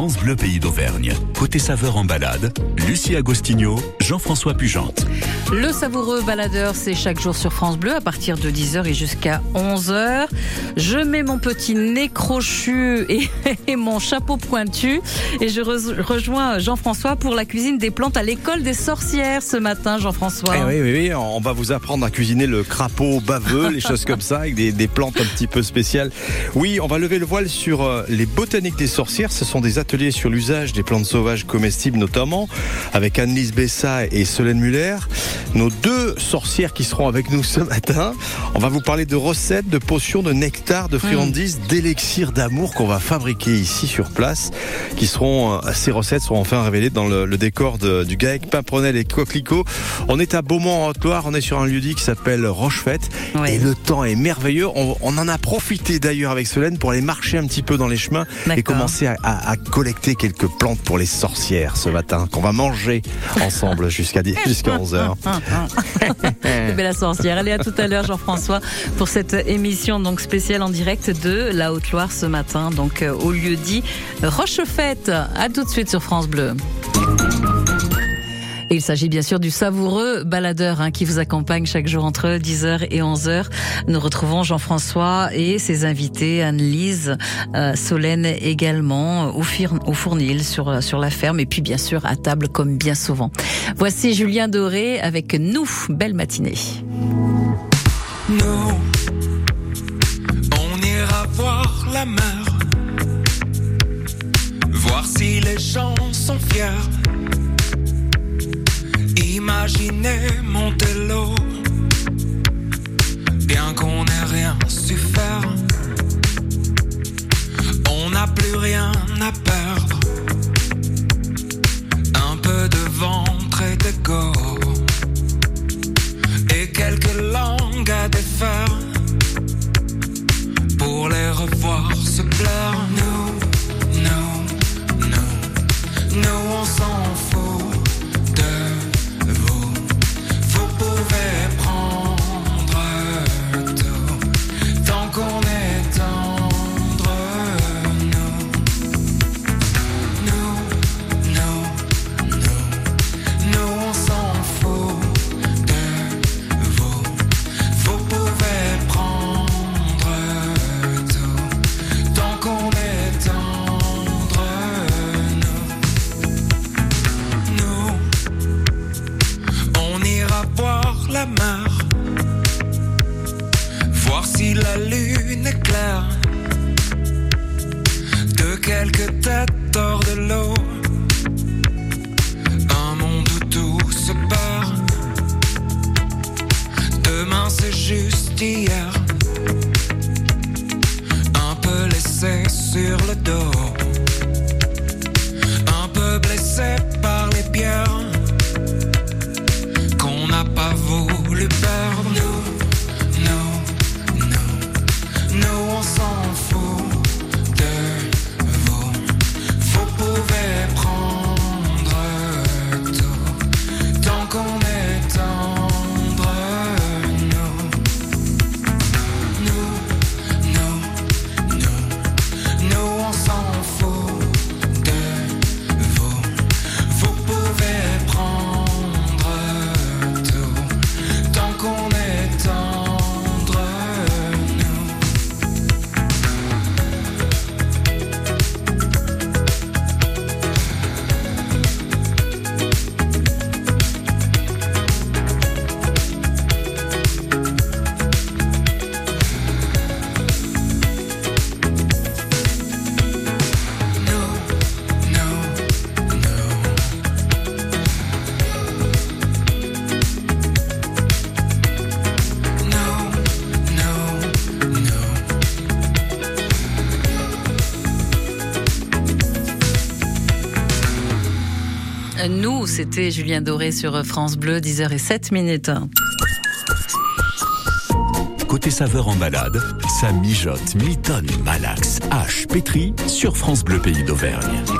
France Bleu Pays d'Auvergne. Côté saveur en balade, Lucie Agostinho, Jean-François Pugente. Le savoureux baladeur, c'est chaque jour sur France Bleu à partir de 10h et jusqu'à 11h. Je mets mon petit nez crochu et, mon chapeau pointu et je rejoins Jean-François pour la cuisine des plantes à l'école des sorcières ce matin, Jean-François. Eh oui, oui, oui, on va vous apprendre à cuisiner le crapaud baveux, les choses comme ça, avec des, des, plantes un petit peu spéciales. Oui, on va lever le voile sur euh, les botaniques des sorcières. Ce sont des ateliers sur l'usage des plantes sauvages comestibles notamment, avec Annelise Bessa et Solène Muller nos deux sorcières qui seront avec nous ce matin. On va vous parler de recettes, de potions, de nectar, de friandises, mm. d'élixirs d'amour qu'on va fabriquer ici sur place. Qui seront, euh, ces recettes seront enfin révélées dans le, décor du GAEC Pimpronel et Coquelicot. On est à Beaumont en Haute-Loire. On est sur un lieu dit qui s'appelle Rochefête. Et le temps est merveilleux. On, en a profité d'ailleurs avec Solène pour aller marcher un petit peu dans les chemins et commencer à, collecter quelques plantes pour les sorcières ce matin qu'on va manger ensemble jusqu'à jusqu'à 11h. Belle sorcière. Allez, à tout à l'heure, Jean-François, pour cette émission donc spéciale en direct de la Haute-Loire ce matin, donc euh, au lieu dit Rochefête. À tout de suite sur France Bleu. Il s'agit bien sûr du savoureux baladeur hein, qui vous accompagne chaque jour entre 10h et 11h. Nous retrouvons Jean-François et ses invités, Anne-Lise, euh, Solène également, au, au fournil sur, euh, sur la ferme et puis bien sûr à table comme bien souvent. Voici Julien Doré avec nous. Belle matinée. Nous, on ira voir la voir si les gens sont fiers Imaginez Montello, bien qu'on n'ait rien su faire. On n'a plus rien à perdre. Un peu de ventre et d'égo. Et quelques langues à défaire. Pour les revoir se plaire. Nous, nous, nous, nous on s'en fout. C'était Julien Doré sur France Bleu, 10h07 minutes. Côté saveur en balade, ça mijote, mitonne, malaxe, hache, pétri sur France Bleu Pays d'Auvergne.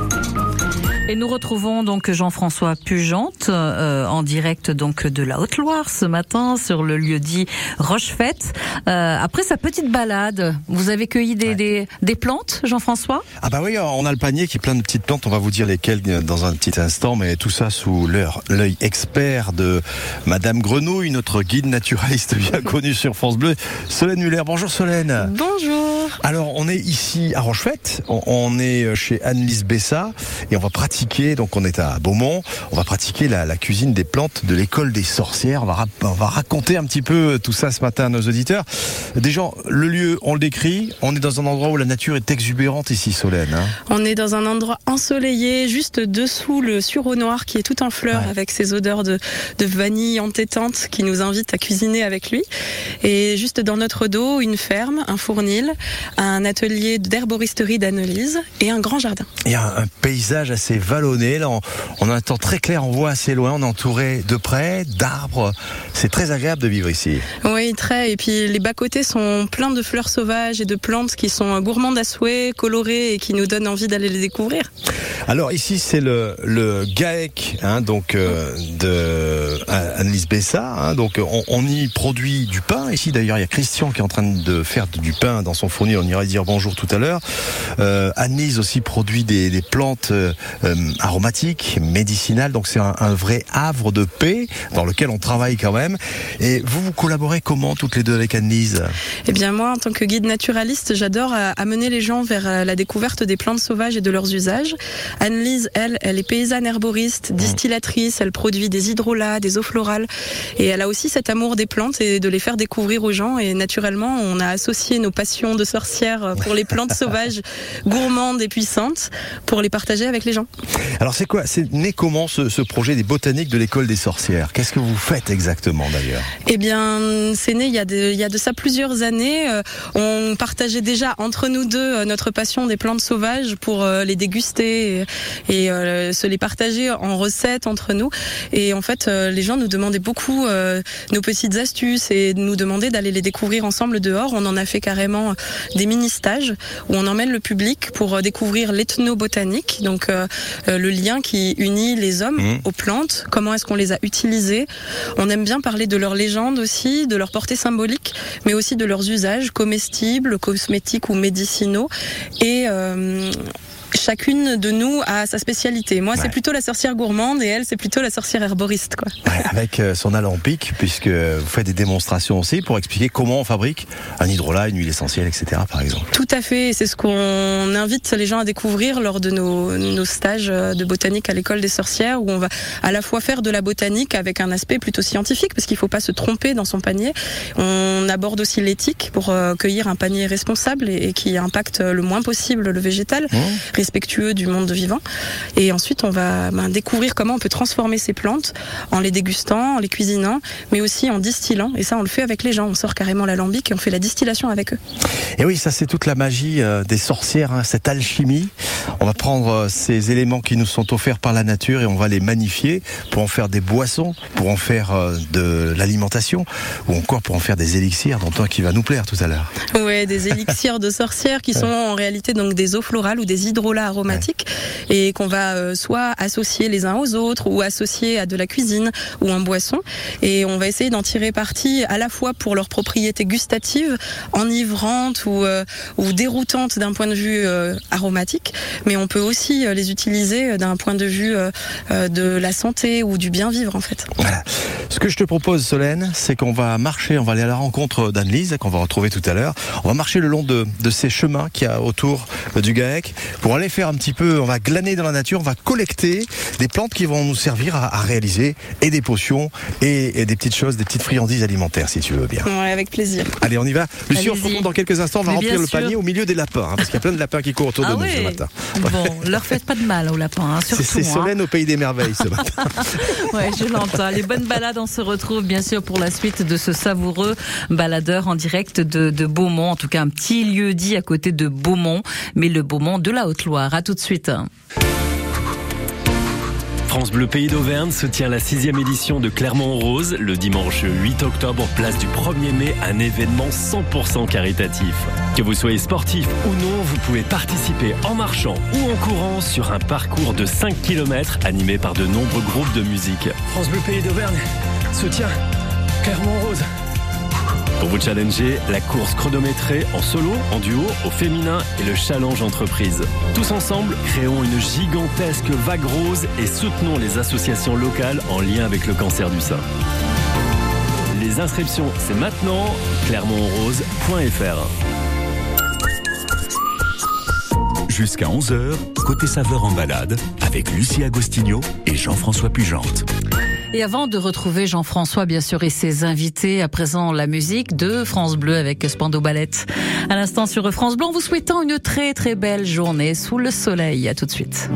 Et nous retrouvons donc Jean-François Pugente euh, en direct donc de la Haute-Loire ce matin sur le lieu dit Rochefête. Euh, après sa petite balade, vous avez cueilli des, Ouais. des, des plantes, Jean-François? Ah bah oui, on a le panier qui est plein de petites plantes. On va vous dire lesquelles dans un petit instant, mais tout ça sous l'heure- l'œil expert de Madame Grenouille, notre guide naturaliste bien connue sur France Bleu, Solène Muller. Bonjour Solène. Bonjour. Alors, on est ici à Rochefête, on, on est chez Anne-Lise Bessa et on va pratiquer, donc on est à Beaumont, on va pratiquer la, la cuisine des plantes de l'école des sorcières. On va, rap- on va raconter un petit peu tout ça ce matin à nos auditeurs. Déjà, le lieu, on le décrit, on est dans un endroit où la nature est exubérante ici, Solène. hein. On est dans un endroit ensoleillé, juste dessous le sureau noir qui est tout en fleurs Ouais. avec ses odeurs de, de vanille entêtante qui nous invite à cuisiner avec lui. Et juste dans notre dos, une ferme, un fournil, un atelier d'herboristerie d'analyse et un grand jardin. Il y a un, un paysage assez Là, on, on a un temps très clair, on voit assez loin, on est entouré de près, d'arbres. C'est très agréable de vivre ici. Oui, très. Et puis les bas-côtés sont pleins de fleurs sauvages et de plantes qui sont gourmandes à souhait, colorées et qui nous donnent envie d'aller les découvrir. Alors ici c'est le, le GAEC hein, donc euh, de Annelise Bessa. Hein, donc on, on y produit du pain. Ici d'ailleurs il y a Christian qui est en train de faire du pain dans son fournil. On ira dire bonjour tout à l'heure. Euh, Annelise aussi produit des, des plantes euh, euh, aromatiques, médicinales. Donc c'est un, un vrai havre de paix dans lequel on travaille quand même. Et vous vous collaborez comment toutes les deux avec Annelise? Eh bien moi, en tant que guide naturaliste, j'adore euh, amener les gens vers euh, la découverte des plantes sauvages et de leurs usages. Anne-Lise, elle, elle est paysanne herboriste, distillatrice, elle produit des hydrolats, des eaux florales, et elle a aussi cet amour des plantes et de les faire découvrir aux gens. Et naturellement, on a associé nos passions de sorcières euh, pour les plantes sauvages, gourmandes et puissantes, pour les partager avec les gens. Alors c'est quoi C'est né comment ce, ce projet des botaniques de l'école des sorcières? Qu'est-ce que vous faites exactement d'ailleurs? Eh bien, c'est né il y, a de, ça plusieurs années. Euh, on partageait déjà entre nous deux euh, notre passion des plantes sauvages pour euh, les déguster et, se les partager en recettes entre nous. Et en fait, les gens nous demandaient beaucoup nos petites astuces et nous demandaient d'aller les découvrir ensemble dehors. On en a fait carrément des mini-stages où on emmène le public pour découvrir l'ethnobotanique, donc le lien qui unit les hommes Mhm. aux plantes, comment est-ce qu'on les a utilisées. On aime bien parler de leurs légendes aussi, de leur portée symbolique, mais aussi de leurs usages comestibles, cosmétiques ou médicinaux. Et euh, chacune de nous a sa spécialité. Moi, Ouais. c'est plutôt la sorcière gourmande et elle, c'est plutôt la sorcière herboriste. Quoi. Ouais, avec euh, son alambic, puisque vous faites des démonstrations aussi pour expliquer comment on fabrique un hydrolat, une huile essentielle, etc. par exemple. Tout à fait, c'est ce qu'on invite les gens à découvrir lors de nos, nos stages de botanique à l'école des sorcières, où on va à la fois faire de la botanique avec un aspect plutôt scientifique, parce qu'il ne faut pas se tromper dans son panier. On aborde aussi l'éthique pour euh, cueillir un panier responsable et, et qui impacte le moins possible le végétal, Mmh. Respectueux du monde vivant. Et ensuite, on va ben, découvrir comment on peut transformer ces plantes en les dégustant, en les cuisinant, mais aussi en distillant. Et ça, on le fait avec les gens. On sort carrément l'alambic et on fait la distillation avec eux. Et oui, ça c'est toute la magie euh, des sorcières, hein, cette alchimie. On va prendre euh, ces éléments qui nous sont offerts par la nature et on va les magnifier pour en faire des boissons, pour en faire euh, de l'alimentation ou encore pour en faire des élixirs dont un qui va nous plaire tout à l'heure. Ouais, des élixirs de sorcières qui sont en réalité donc des eaux florales ou des hydrolats aromatiques et qu'on va euh, soit associer les uns aux autres ou associer à de la cuisine ou en boisson et on va essayer d'en tirer parti à la fois pour leurs propriétés gustatives, enivrantes ou euh, ou déroutantes d'un point de vue euh, aromatique, mais on peut aussi les utiliser d'un point de vue de la santé ou du bien vivre en fait. Voilà. Ce que je te propose, Solène, c'est qu'on va marcher, on va aller à la rencontre d'Anne-Lise, qu'on va retrouver tout à l'heure. On va marcher le long de, de ces chemins qu'il y a autour du GAEC pour aller faire un petit peu, on va dans la nature, on va collecter des plantes qui vont nous servir à, à réaliser et des potions et, et des petites choses, des petites friandises alimentaires, si tu veux bien. Ouais, avec plaisir. Allez, on y va. Lucie, on se retrouve dans quelques instants. On va Mais remplir le sûr. panier au milieu des lapins, hein, parce qu'il y a plein de lapins qui courent autour de Ah nous oui. ce matin. Bon, leur faites pas de mal aux lapins, hein, C'est surtout. c'est hein. Solène au pays des merveilles ce matin. Ouais, je l'entends. Les bonnes balades, on se retrouve bien sûr pour la suite de ce savoureux baladeur en direct de, de Beaumont. En tout cas, un petit lieu dit à côté de Beaumont, mais le Beaumont de la Haute-Loire. À tout de suite. France Bleu Pays d'Auvergne soutient la sixième édition de Clermont Rose le dimanche 8 octobre, place du 1er mai, un événement 100% caritatif. Que vous soyez sportif ou non, vous pouvez participer en marchant ou en courant sur un parcours de 5 km animé par de nombreux groupes de musique. France Bleu Pays d'Auvergne soutient Clermont Rose. Pour vous challenger, la course chronométrée en solo, en duo, au féminin et le challenge entreprise. Tous ensemble, créons une gigantesque vague rose et soutenons les associations locales en lien avec le cancer du sein. Les inscriptions, c'est maintenant, clermontrose.fr. Jusqu'à 11h, côté saveur en balade, avec Lucie Agostinho et Jean-François Pugente. Et avant de retrouver Jean-François, bien sûr, et ses invités, à présent la musique de France Bleu avec Spando Ballette. À l'instant sur France Bleu, en vous souhaitant une très très belle journée sous le soleil. À tout de suite.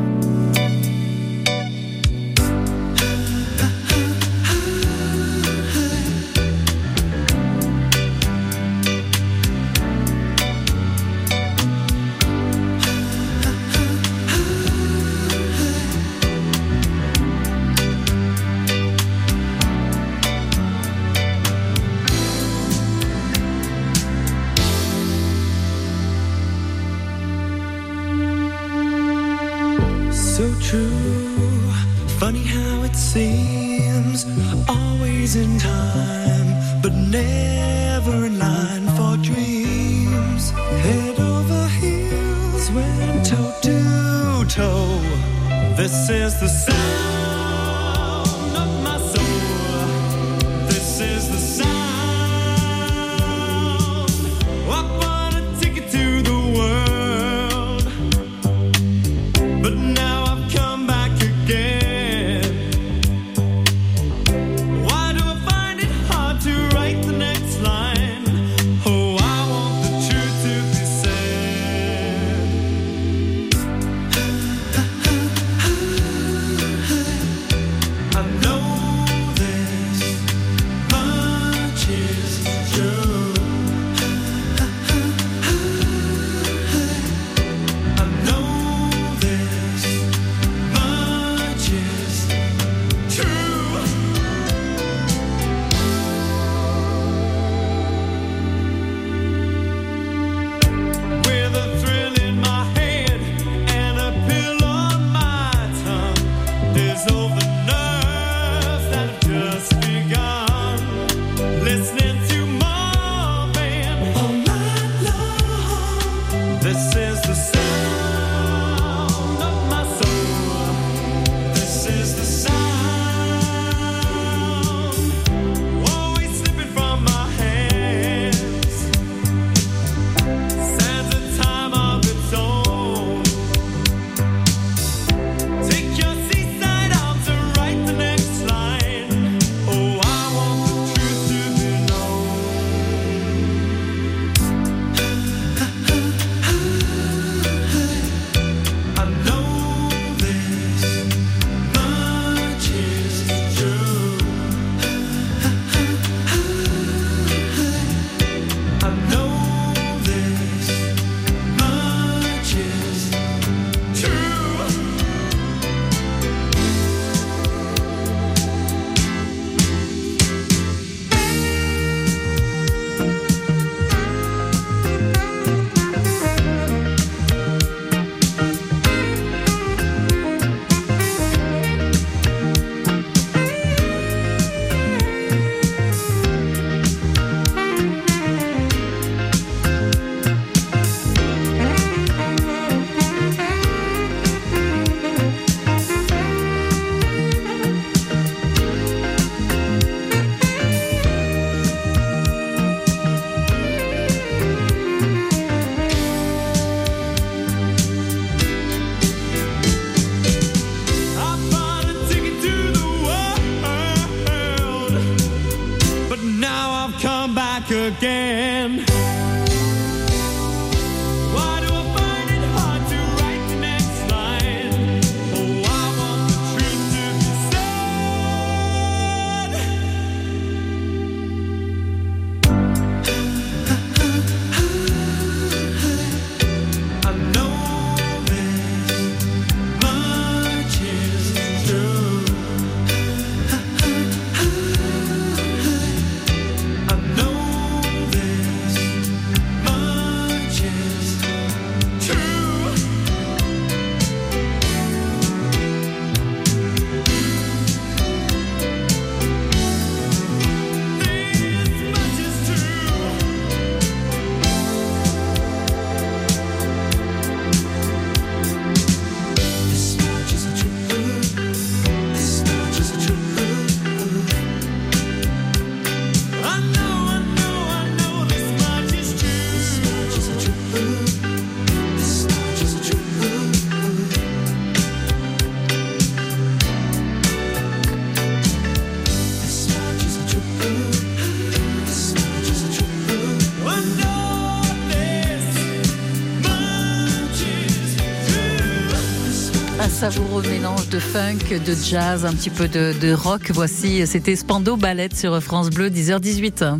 Savoureux mélange de funk, de jazz, un petit peu de, de rock. Voici, c'était Spando Ballet sur France Bleu, 10h18.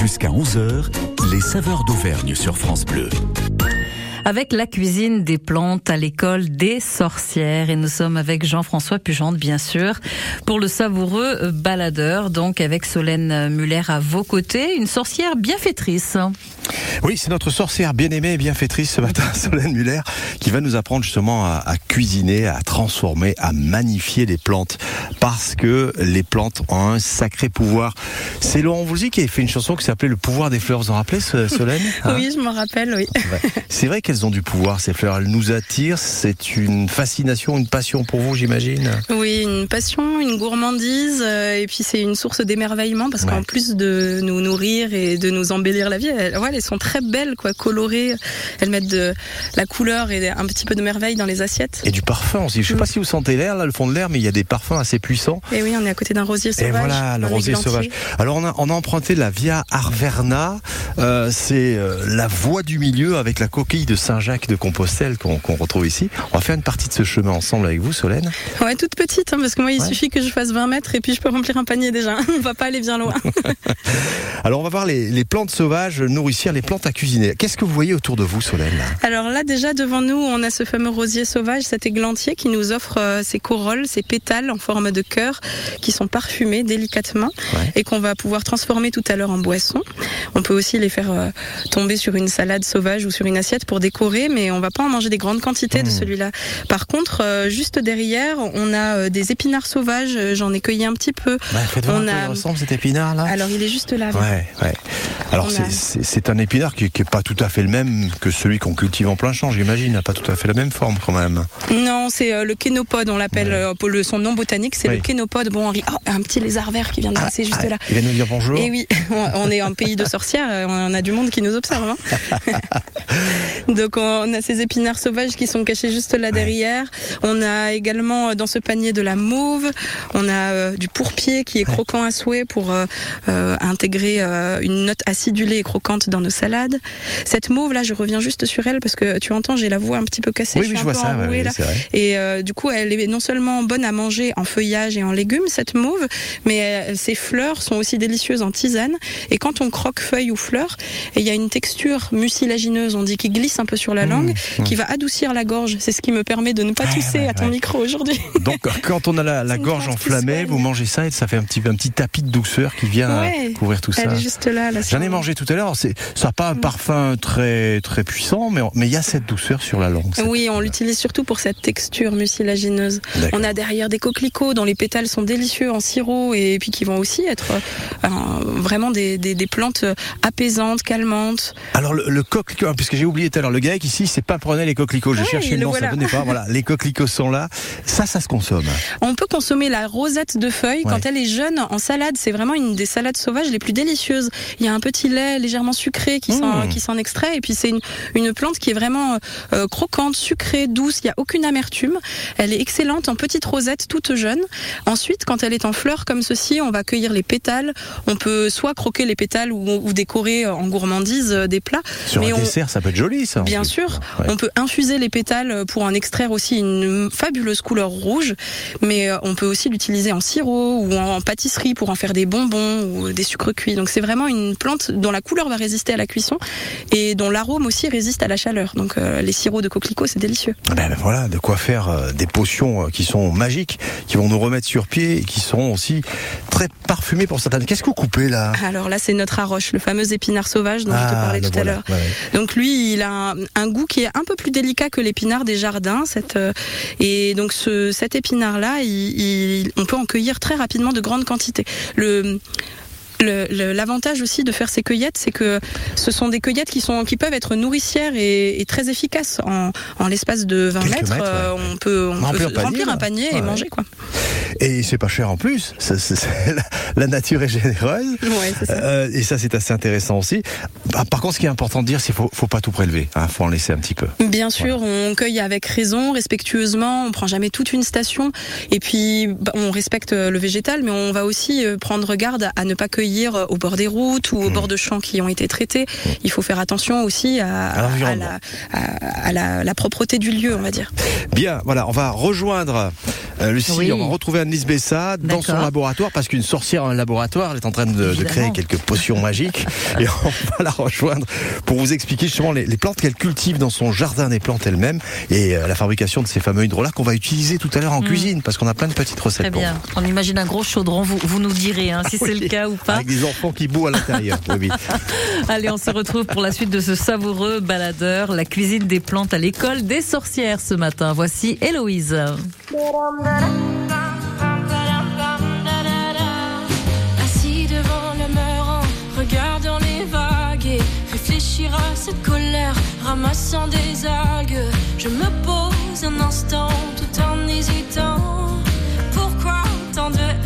Jusqu'à 11h, les saveurs d'Auvergne sur France Bleu. Avec la cuisine des plantes à l'école des sorcières. Et nous sommes avec Jean-François Pugente, bien sûr, pour le savoureux baladeur. Donc avec Solène Muller à vos côtés, une sorcière bienfaitrice. Oui, c'est notre sorcière bien-aimée et bienfaitrice ce matin, Solène Muller, qui va nous apprendre justement à, à, cuisiner, à transformer, à magnifier les plantes. Parce que les plantes ont un sacré pouvoir. C'est Laurent Voulzy qui a fait une chanson qui s'appelait Le pouvoir des fleurs. Vous en rappelez, Solène? Hein? Oui, je m'en rappelle, oui. C'est vrai qu'elles ont du pouvoir, ces fleurs. Elles nous attirent. C'est une fascination, une passion pour vous, j'imagine Oui, une passion, une gourmandise. Euh, et puis c'est une source d'émerveillement parce ouais. qu'en plus de nous nourrir et de nous embellir la vie, elles, ouais, elles sont très belles, quoi, colorées. Elles mettent de la couleur et un petit peu de merveille dans les assiettes. Et du parfum aussi. Je sais mmh. pas si vous sentez l'air, là, le fond de l'air, mais il y a des parfums assez puissants. Et oui, on est à côté d'un rosier sauvage. Et voilà, le rosier sauvage. Alors on a, on a emprunté la Via Arverna. Euh, c'est euh, la voie du milieu avec la coquille de Saint-Jacques de Compostelle qu'on qu retrouve ici. On va faire une partie de ce chemin ensemble avec vous, Solène. Ouais, toute petite, hein, parce que moi, il ouais. suffit que je fasse 20 mètres et puis je peux remplir un panier déjà. on va pas aller bien loin. Alors on va voir les, les plantes sauvages nourricières, les plantes à cuisiner. Qu'est-ce que vous voyez autour de vous, Solène? Alors là, déjà devant nous, on a ce fameux rosier sauvage, cet églantier qui nous offre euh, ses corolles, ses pétales en forme de cœur, qui sont parfumés délicatement ouais. et qu'on va pouvoir transformer tout à l'heure en boisson. On peut aussi les faire euh, tomber sur une salade sauvage ou sur une assiette pour décorer, mais on va pas en manger des grandes quantités mmh. de celui-là. Par contre, euh, juste derrière, on a euh, des épinards sauvages. J'en ai cueilli un petit peu. Bah, on a... ressemble cet épinard là. Alors il est juste là. Ouais, ouais. Alors c'est a... un épinard qui, qui est pas tout à fait le même que celui qu'on cultive en plein champ, j'imagine. Il n'a pas tout à fait la même forme quand même. Non, c'est euh, le kénopode, on l'appelle ouais. son nom botanique, c'est oui. le kénopode. Bon, Henri, oh, un petit lézard vert qui vient de passer ah, juste ah, là. Il va nous dire bonjour. Et oui, on est en pays de sorcières, on a du monde qui nous observe. Hein. Donc on a ces épinards sauvages qui sont cachés juste là derrière. On a également dans ce panier de la mauve. On a euh, du pourpier qui est croquant à souhait pour euh, euh, intégrer euh, une note acidulée et croquante dans nos salades. Cette mauve là, je reviens juste sur elle parce que tu entends, j'ai la voix un petit peu cassée. Oui, je, oui, je vois ça. Là. Et euh, du coup, elle est non seulement bonne à manger en feuillage et en légumes, cette mauve, mais ses fleurs sont aussi délicieuses en tisane. Et quand on croque feuilles ou fleurs, il y a une texture mucilagineuse, on dit, qui glisse un peu sur la langue, mmh, qui va adoucir la gorge. C'est ce qui me permet de ne pas tousser ouais, à ton micro aujourd'hui. Donc, quand on a la, la gorge enflammée, vous mangez ça et ça fait un petit, un petit tapis de douceur qui vient couvrir tout ça. Elle est juste là. là J'en ai mangé tout à l'heure. Ça n'a pas un mmh. parfum très, très puissant, mais il mais y a cette douceur sur la langue. Oui, on l'utilise surtout pour cette texture mucilagineuse. On a derrière des coquelicots dont les pétales sont délicieux en sirop et puis qui vont aussi être euh, vraiment des, des, des, plantes apaisantes, calmantes. Alors le, le coquelicot, puisque j'ai oublié tout à l'heure, le grec ici, c'est pas prenez les coquelicots. J'ai ouais, cherché le nom, voilà. ça venait pas. Voilà, les coquelicots sont là. Ça, ça se consomme. On peut consommer la rosette de feuilles ouais. quand elle est jeune en salade. C'est vraiment une des salades sauvages les plus délicieuses. Il y a un petit lait légèrement sucré qui s'en mmh. s'en extrait et puis c'est une, une plante qui est vraiment euh, croquante, sucrée, douce. Il y a aucune amertume. Elle est excellente en petite rosette toute jeune. Ensuite, quand elle est en fleurs comme ceci, on va cueillir les pétales. On peut soit croquer les pétales ou, ou décorer en gourmandise euh, des plats. Sur Mais un on... dessert, ça peut être joli, ça. Bien sûr. Ouais. On peut infuser les pétales pour en extraire aussi une fabuleuse couleur rouge. Mais euh, on peut aussi l'utiliser en sirop ou en pâtisserie pour en faire des bonbons ou des sucres cuits. Donc c'est vraiment une plante dont la couleur va résister à la cuisson et dont l'arôme aussi résiste à la chaleur. Donc euh, les sirops de coquelicot, c'est délicieux. Ben, ben, voilà, de quoi faire euh, des potions euh, qui sont magiques, qui vont nous remettre sur pied et qui seront aussi très parfumées pour certaines. Qu'est-ce que vous coupez là? Alors là, c'est notre arroche, le fameux épinard sauvage dont ah, je te parlais tout voilà. à l'heure. Ouais. Donc lui, il a un, goût qui est un peu plus délicat que l'épinard des jardins. Euh, et donc ce, cet épinard là, il, il, on peut en cueillir très rapidement de grandes quantités. L'avantage aussi de faire ces cueillettes, c'est que ce sont des cueillettes qui, sont, qui peuvent être nourricières et, et très efficaces. En, en l'espace de 20 mètres, mètres euh, on peut, on peut, remplir un panier, un panier et manger. Quoi. Et c'est pas cher en plus. La, la nature est généreuse. Ouais, c'est ça. Euh, et ça, c'est assez intéressant aussi. Ah, Par contre, ce qui est important de dire, c'est qu'il faut, faut pas tout prélever. Il faut en laisser un petit peu. Bien sûr, on cueille avec raison, respectueusement, on prend jamais toute une station et puis bah, on respecte le végétal mais on va aussi euh, prendre garde à ne pas cueillir euh, au bord des routes ou au bord de champs qui ont été traités. Il faut faire attention aussi à, la, à- à la- la propreté du lieu, on va dire. Bien, voilà, on va rejoindre euh, Lucie, Oui. on va retrouver Annelise Bessa dans son laboratoire parce qu'une sorcière en laboratoire, elle est en train de, créer quelques potions magiques et on va la rejoindre pour vous expliquer justement les, les plantes qu'elle cultive dans son jardin des plantes elle-même et euh, la fabrication de ces fameux hydrolats qu'on va utiliser tout à l'heure en cuisine parce qu'on a plein de petites recettes. Très pour bien. On imagine un gros chaudron, vous, vous nous direz hein, si c'est Oui. le cas ou pas. Avec des enfants qui bouent à l'intérieur. Oui. Allez, on se retrouve pour la suite de ce savoureux baladeur, la cuisine des plantes à l'école des sorcières ce matin. Voici Héloïse. Assis devant le mur en regardant les vagues et réfléchir à cette colère, ramassant des algues. Je me pose un instant tout en hésitant. Pourquoi tant de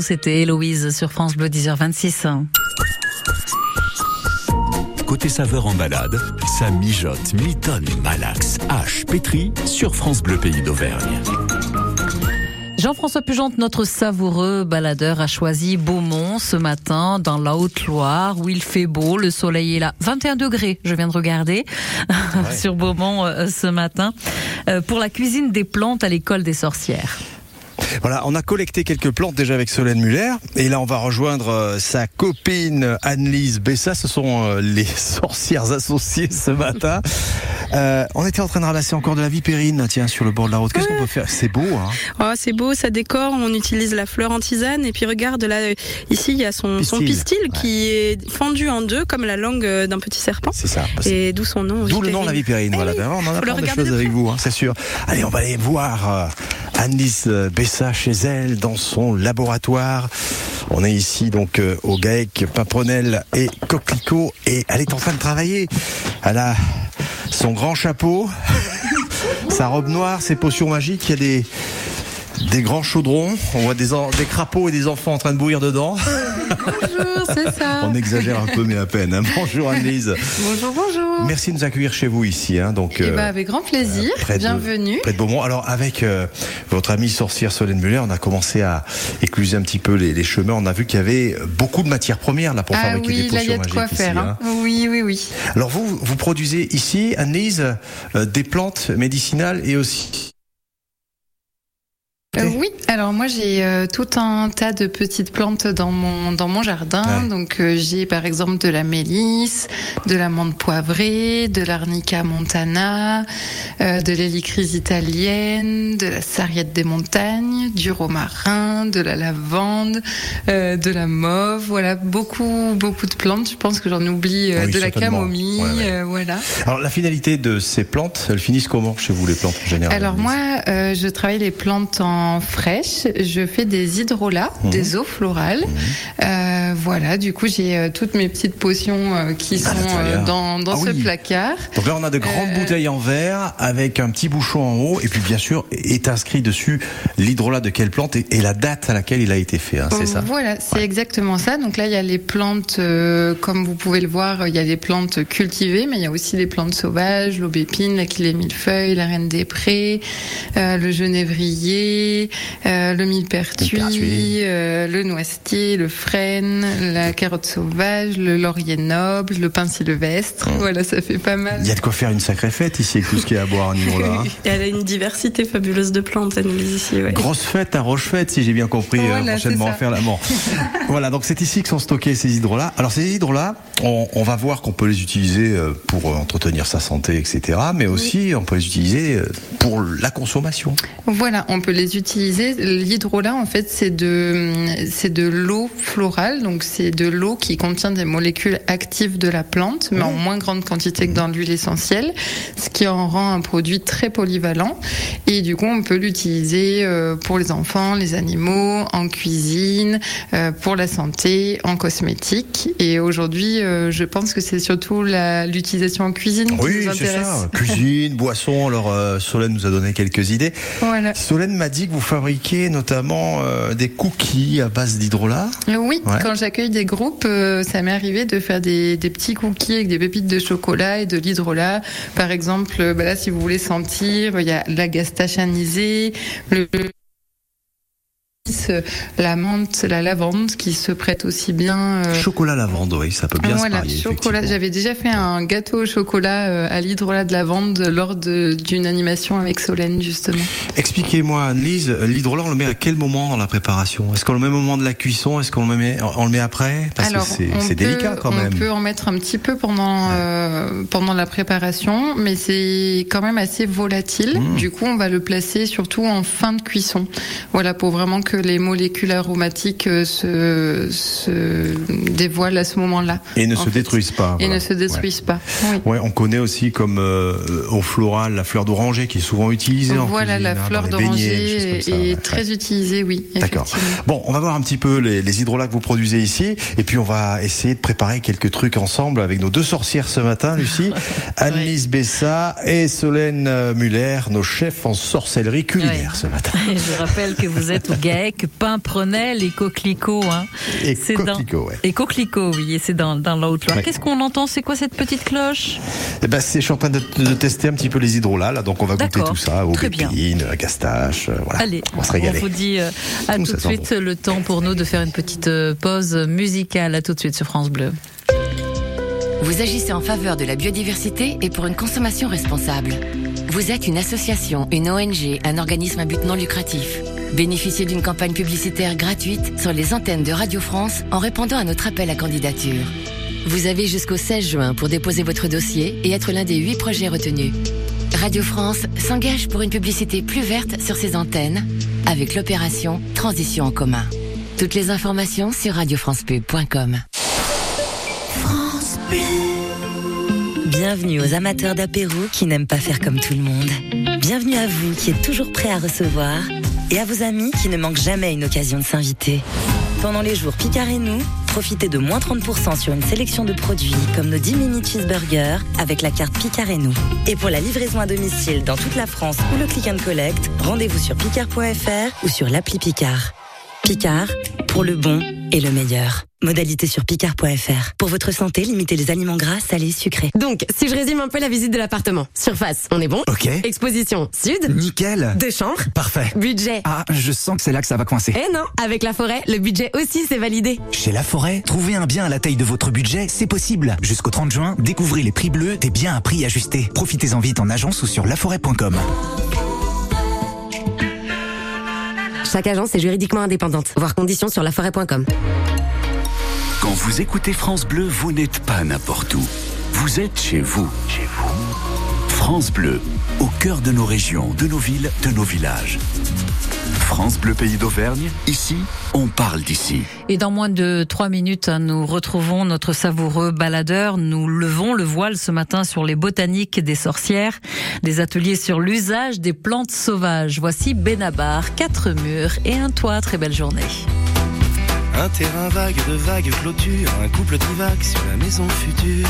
C'était Héloïse sur France Bleu 10h26. Côté saveur en balade, ça mijote, mitonne, malaxe, hache, pétri sur France Bleu Pays d'Auvergne. Jean-François Pugente, notre savoureux baladeur, a choisi Beaumont ce matin dans la Haute-Loire où il fait beau, le soleil est là. 21 degrés, je viens de regarder sur Beaumont euh, ce matin euh, pour la cuisine des plantes à l'école des sorcières. Voilà, on a collecté quelques plantes déjà avec Solène Muller. Et là, on va rejoindre euh, sa copine Annelise Bessa. Ce sont euh, les sorcières associées ce matin. Euh, on était en train de ramasser encore de la vipérine, tiens, sur le bord de la route. Qu'est-ce qu'on peut faire? C'est beau, hein Oh, c'est beau, ça décore. On utilise la fleur en tisane. Et puis regarde, là, ici, il y a son, son Pistil. qui est fendu en deux, comme la langue d'un petit serpent. C'est ça. Et d'où son nom. D'où le nom de la Vipérine. Voilà, Eh oui, on en a plein de choses de avec vous, hein, c'est sûr. Allez, on va aller voir euh, Annelise euh, Bessa chez elle, dans son laboratoire. On est ici donc euh, au GAEC Paprenel et Coquelicot et elle est en train de travailler. Elle a son grand chapeau, sa robe noire, ses potions magiques. Il y a des Des grands chaudrons, on voit des, des crapauds et des enfants en train de bouillir dedans. Bonjour, c'est ça. On exagère un peu, mais à peine. hein. Bonjour Annelise. Bonjour, bonjour. Merci de nous accueillir chez vous ici. hein. Donc, Eh euh, ben, avec grand plaisir. près de- Bienvenue. près de Beaumont. Alors avec euh, votre amie sorcière Solène Muller, on a commencé à écluser un petit peu les, les chemins. On a vu qu'il y avait beaucoup de matières premières là pour Ah fabriquer des oui, là, il y potions a de quoi faire. hein. hein. Oui, oui, oui. Alors vous, vous produisez ici, Annelise, euh, des plantes médicinales et aussi. Euh, oui, alors moi j'ai euh, tout un tas de petites plantes dans mon dans mon jardin. Ouais. Donc euh, j'ai par exemple de la mélisse, de la menthe poivrée, de l'arnica montana, de l'hélicryse italienne, de la sarriette des montagnes, du romarin, de la lavande, de la mauve. Voilà, beaucoup beaucoup de plantes. Je pense que j'en oublie Oui, de la camomille. Ouais, ouais. voilà. Alors la finalité de ces plantes, elles finissent comment chez vous les plantes en général Alors moi, je travaille les plantes en fraîche. Je fais des hydrolats, Mhm. des eaux florales. Euh, voilà, du coup, j'ai euh, toutes mes petites potions euh, qui À sont dans, dans Ah ce oui. placard. Donc là, on a de grandes bouteilles en verre avec un petit bouchon en haut, et puis bien sûr est inscrit dessus l'hydrolat de quelle plante et, et la date à laquelle il a été fait. hein, c'est ça? Voilà, c'est exactement ça. Donc là, il y a les plantes, euh, comme vous pouvez le voir, il y a les plantes cultivées, mais il y a aussi les plantes sauvages, l'aubépine, la clé millefeuille, la reine des prés, euh, le genévrier, euh, le millepertuis, Millepertuis. euh, le noisetier, le frêne, la carotte sauvage, le laurier noble, le pin sylvestre. Voilà, ça fait pas mal. Il y a de quoi faire une sacrée fête ici avec tout ce qu'il y a à boire à niveau-là. hein. Et elle a une diversité fabuleuse de plantes, Annelise, ici. Ouais. Grosse fête à Rochefête, si j'ai bien compris, euh, Voilà, prochainement c'est à ça. faire la mort. voilà, donc c'est ici que sont stockés ces hydrolats. Alors ces hydrolats, on, on va voir qu'on peut les utiliser euh, pour euh, entretenir sa santé, etc. Mais aussi, on peut les utiliser euh, pour la consommation. Voilà, on peut les utiliser. L'hydrolat, en fait, c'est de, c'est de l'eau florale, donc c'est de l'eau qui contient des molécules actives de la plante, mais en moins grande quantité que dans l'huile essentielle, ce qui en rend un produit très polyvalent. Et du coup, on peut l'utiliser euh, pour les enfants, les animaux, en cuisine, euh, pour la santé, en cosmétique. Et aujourd'hui, euh, je pense que c'est surtout l'utilisation en cuisine qui Oui, nous c'est intéresse. ça. Cuisine, boisson. Alors Solène nous a donné quelques idées. Voilà. Solène m'a dit que vous fabriquez notamment euh, des cookies à base d'hydrolat. Oui, Ouais. quand j'accueille des groupes, euh, ça m'est arrivé de faire des, des petits cookies avec des pépites de chocolat et de l'hydrolat. Par exemple, euh, bah là, si vous voulez sentir, il y a la gastache anisée, le euh, la menthe, la lavande qui se prête aussi bien. euh, Chocolat lavande, oui, ça peut bien voilà, se marier. chocolat. J'avais déjà fait un gâteau au chocolat euh, à l'hydrolat de lavande lors d'une animation avec Solène justement. Expliquez-moi, Annelise, l'hydrolat, on le met à quel moment dans la préparation? Est-ce qu'on le met au moment de la cuisson? Est-ce qu'on le met, on le met après? Parce Alors, que c'est délicat quand même. On peut en mettre un petit peu pendant euh, pendant la préparation, mais c'est quand même assez volatile. Mmh. Du coup, on va le placer surtout en fin de cuisson. Voilà, pour vraiment que les molécules aromatiques euh, se, se dévoilent à ce moment-là. Et ne se fait. détruisent pas. Et voilà. ne se détruisent pas. Oui. Ouais. On connaît aussi comme euh, au floral la fleur d'oranger qui est souvent utilisée. en Voilà, cuisine, la hein, fleur d'oranger est, ouais. très utilisée, oui. D'accord. Bon, on va voir un petit peu les, les hydrolats que vous produisez ici, et puis on va essayer de préparer quelques trucs ensemble avec nos deux sorcières ce matin, Lucie, Annelise Bessa et Solène Muller, nos chefs en sorcellerie culinaire Ouais. ce matin. Et je rappelle que vous êtes au GAEC, Pimprenel et Coquelicot. Hein. Et C'est dans- ouais. Et Coquelicot, oui, et c'est dans, dans la Haute-Loire. Ouais. Qu'est-ce qu'on entend? C'est quoi cette petite cloche? Eh ben, c'est, je suis en train de, de tester un petit peu les hydrolats, là, donc on va goûter tout ça, Très bien. aubépine, gastache, euh, voilà. Allez, on se régaler. vous dit euh, à tout ça de suite. Le temps pour nous de faire une petite euh, pause musicale. À tout de suite sur France Bleu. Vous agissez en faveur de la biodiversité et pour une consommation responsable. Vous êtes une association, une ONG, un organisme à but non lucratif. Bénéficiez d'une campagne publicitaire gratuite sur les antennes de Radio France en répondant à notre appel à candidature. Vous avez jusqu'au 16 juin pour déposer votre dossier et être l'un des huit projets retenus. Radio France s'engage pour une publicité plus verte sur ses antennes avec l'opération Transition en commun. Toutes les informations sur radiofrancepub.com. Bienvenue aux amateurs d'apéro qui n'aiment pas faire comme tout le monde. Bienvenue à vous qui êtes toujours prêts à recevoir et à vos amis qui ne manquent jamais une occasion de s'inviter. Pendant les jours Picard et nous, Profitez de moins 30% sur une sélection de produits comme nos 10 mini cheeseburgers avec la carte Picard et nous. Et pour la livraison à domicile dans toute la France ou le click and collect, rendez-vous sur picard.fr ou sur l'appli Picard. Picard, pour le bon et le meilleur. Modalité sur picard.fr. Pour votre santé, limitez les aliments gras, salés, sucrés. Donc, si je résume un peu la visite de l'appartement. Surface, on est bon Ok. Exposition, sud. Nickel. Deux chambres. Parfait. Budget. Ah, je sens que c'est là que ça va coincer. Eh non, avec la forêt, le budget aussi c'est validé. Chez La Forêt, trouver un bien à la taille de votre budget, c'est possible. Jusqu'au 30 juin, découvrez les prix bleus des biens à prix ajustés. Profitez-en vite en agence ou sur laforêt.com. Chaque agence est juridiquement indépendante. Voir conditions sur laforêt.com. Quand vous écoutez France Bleu, vous n'êtes pas n'importe où. Vous êtes chez vous. Chez vous. France Bleu, au cœur de nos régions, de nos villes, de nos villages. France Bleu Pays d'Auvergne, ici, on parle d'ici. Et dans moins de trois minutes, hein, nous retrouvons notre savoureux baladeur. Nous levons le voile ce matin sur les botaniques des sorcières, des ateliers sur l'usage des plantes sauvages. Voici Benabar, quatre murs et un toit. Très belle journée. Un terrain vague de vagues clôtures, un couple divague sur la maison future.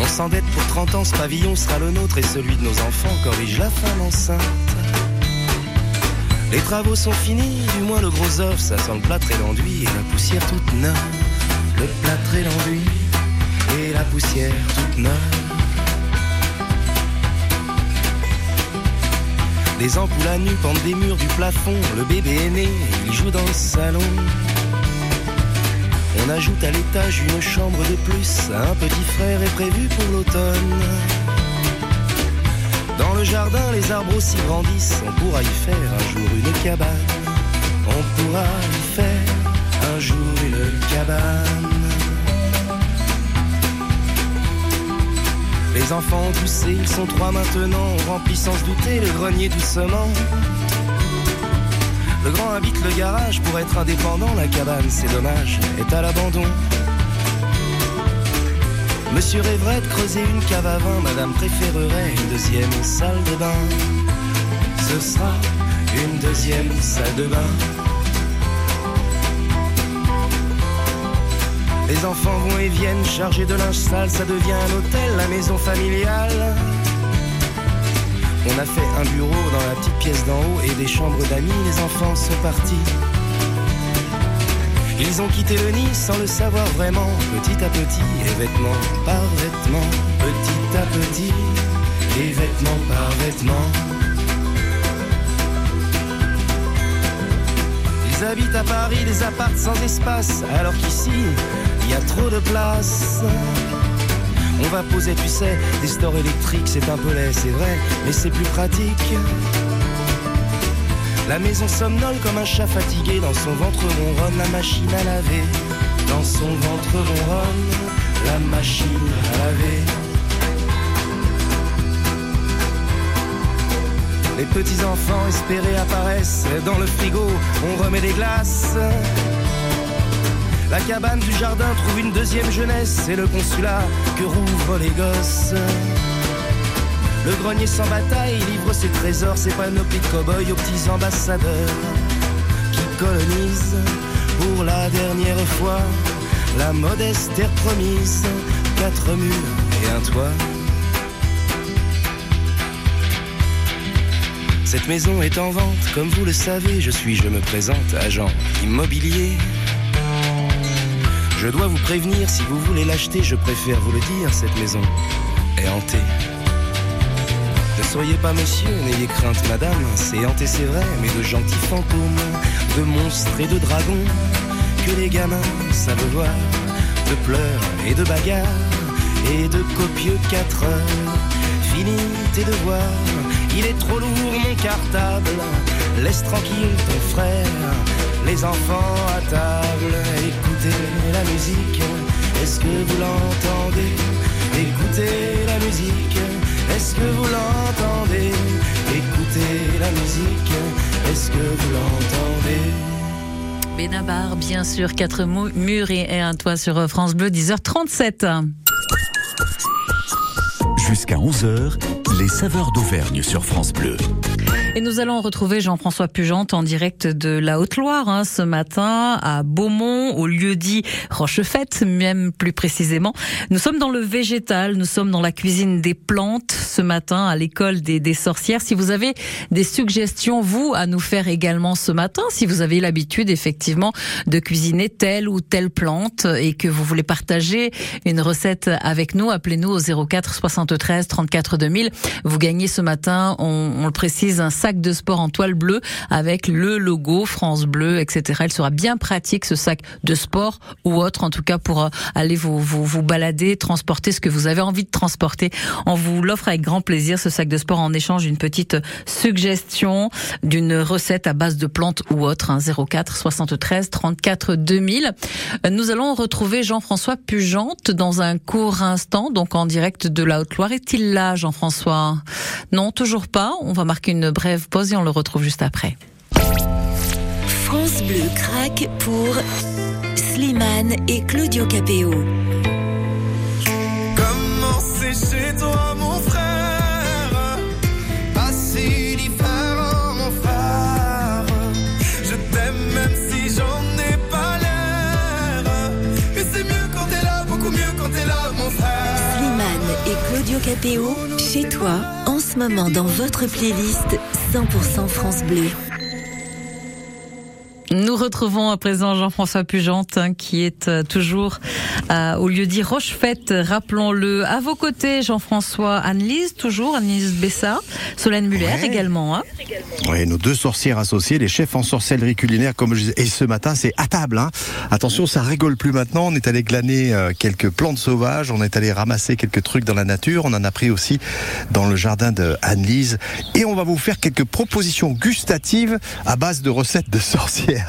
On s'endette pour 30 ans, ce pavillon sera le nôtre et celui de nos enfants corrige la femme enceinte. Les travaux sont finis, du moins le gros offre, ça sent le plâtre et l'enduit et la poussière toute neuve. Le plâtre et l'enduit et la poussière toute neuve. Des ampoules à nu pendent des murs du plafond. Le bébé est né, il joue dans le salon. On ajoute à l'étage une chambre de plus. Un petit frère est prévu pour l'automne. Dans le jardin, les arbres aussi grandissent. On pourra y faire un jour une cabane. On pourra y faire un jour une cabane. Les enfants ont poussé, ils sont trois maintenant. Remplit sans se douter le grenier doucement. Le grand habite le garage pour être indépendant. La cabane, c'est dommage, est à l'abandon. Monsieur rêverait de creuser une cave à vin. Madame préférerait une deuxième salle de bain. Ce sera une deuxième salle de bain. Les enfants vont et viennent chargés de linge sale, ça devient un hôtel, la maison familiale. On a fait un bureau dans la petite pièce d'en haut et des chambres d'amis, les enfants sont partis. Ils ont quitté le nid sans le savoir vraiment, petit à petit, et vêtement par vêtement, petit à petit, et vêtement par vêtement. Ils habitent à Paris des apparts sans espace, alors qu'ici, il y a trop de place. On va poser, tu sais, des stores électriques, c'est un peu laid, c'est vrai, mais c'est plus pratique. La maison somnole comme un chat fatigué, dans son ventre ronronne la machine à laver. Dans son ventre ronronne la machine à laver. Les petits enfants espérés apparaissent dans le frigo, on remet des glaces. La cabane du jardin trouve une deuxième jeunesse, c'est le consulat que rouvrent les gosses. Le grenier sans bataille livre ses trésors, ses panoplies de cow-boys aux petits ambassadeurs qui colonisent pour la dernière fois la modeste terre promise, quatre murs et un toit. Cette maison est en vente, comme vous le savez, je suis, je me présente, agent immobilier. Je dois vous prévenir, si vous voulez l'acheter, je préfère vous le dire, cette maison est hantée. Ne soyez pas monsieur, n'ayez crainte madame, c'est hanté c'est vrai, mais de gentils fantômes, de monstres et de dragons, que les gamins savent voir, de pleurs et de bagarres, et de copieux quatre heures. Fini tes devoirs, il est trop lourd mon cartable, laisse tranquille ton frère, les enfants à table, écoutez la musique, est-ce que vous l'entendez? Écoutez la musique, est-ce que vous l'entendez? Écoutez la musique, est-ce que vous l'entendez? Benabar, bien sûr, quatre murs et un toit sur France Bleu, 10h37. Jusqu'à 11h, les saveurs d'Auvergne sur France Bleu. Et nous allons retrouver Jean-François Pugente en direct de la Haute-Loire hein, ce matin à Beaumont, au lieu dit Rochefête, même plus précisément. Nous sommes dans le végétal, nous sommes dans la cuisine des plantes ce matin à l'école des, sorcières. Si vous avez des suggestions, vous, à nous faire également ce matin, si vous avez l'habitude effectivement de cuisiner telle ou telle plante et que vous voulez partager une recette avec nous, appelez-nous au 04 73 34 2000. Vous gagnez ce matin, on, le précise, sac de sport en toile bleue avec le logo France Bleu, etc. Il sera bien pratique ce sac de sport ou autre, en tout cas pour euh, aller vous, vous, vous balader, transporter ce que vous avez envie de transporter. On vous l'offre avec grand plaisir, ce sac de sport, en échange d'une petite suggestion d'une recette à base de plantes ou autre. Hein, 04 73 34 2000. Euh, Nous allons retrouver Jean-François Pugente dans un court instant, donc en direct de la Haute-Loire. Est-il là, Jean-François? Non, toujours pas. On va marquer une brève pause et on le retrouve juste après. France Bleu craque pour Slimane et Claudio Capéo. Comment c'est chez toi, mon frère Pas si différent, mon frère. Je t'aime même si j'en ai pas l'air. Mais c'est mieux quand t'es là, beaucoup mieux quand t'es là, mon frère. Slimane et Claudio Capéo, chez toi, en ce moment dans votre playlist 100% France Bleu. Nous retrouvons à présent Jean-François Pugente hein, qui est euh, toujours euh, au lieu dit Rochefête, rappelons-le. À vos côtés, Jean-François, Annelise, toujours, Annelise Bessa, Solène Muller Ouais. également. Hein. Oui, nos deux sorcières associées, les chefs en sorcellerie culinaire, comme je disais. Et ce matin, c'est à table. Hein. Attention, ça rigole plus maintenant. On est allé glaner euh, quelques plantes sauvages. On est allé ramasser quelques trucs dans la nature. On en a pris aussi dans le jardin de Anne-Lise. Et on va vous faire quelques propositions gustatives à base de recettes de sorcières.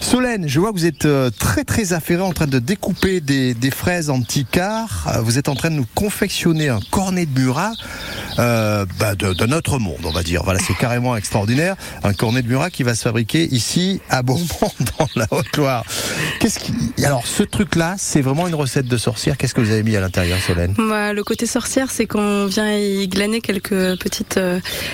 Solène, je vois que vous êtes euh, très très affairée en train de découper des, fraises en petits quarts. Euh, Vous êtes en train de nous confectionner un cornet de Murat euh, bah, de, notre monde, on va dire. Voilà, c'est carrément extraordinaire. Un cornet de Murat qui va se fabriquer ici à Beaumont, dans la Haute-Loire. Alors, ce truc-là, c'est vraiment une recette de sorcière. Qu'est-ce que vous avez mis à l'intérieur, Solène? Bah, le côté sorcière, c'est qu'on vient y glaner quelques petites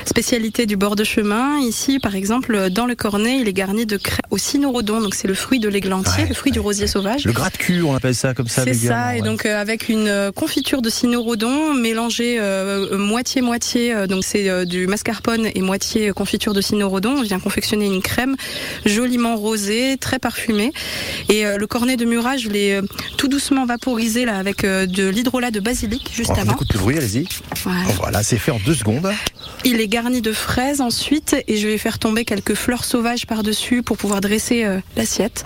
spécialités du bord de chemin. Ici, par exemple, dans le cornet, il est garni de crème au cynorhodon, donc c'est le fruit de l'églantier, le fruit du rosier sauvage. Le gratte-cul, on appelle ça comme ça. C'est ça, et donc euh, avec une euh, confiture de cynorhodon mélangée euh, moitié-moitié, euh, donc c'est du mascarpone et moitié confiture de cynorhodon. On vient confectionner une crème joliment rosée, très parfumée. Et le cornet de Murat, je l'ai tout doucement vaporisé là avec de l'hydrolat de basilic juste Oh, on avant. écoute le bruit, allez-y. Voilà. Oh, Voilà, c'est fait en deux secondes. Il est garni de fraises ensuite et je vais faire tomber quelques fleurs sauvages par-dessus pour pouvoir dresser euh, l'assiette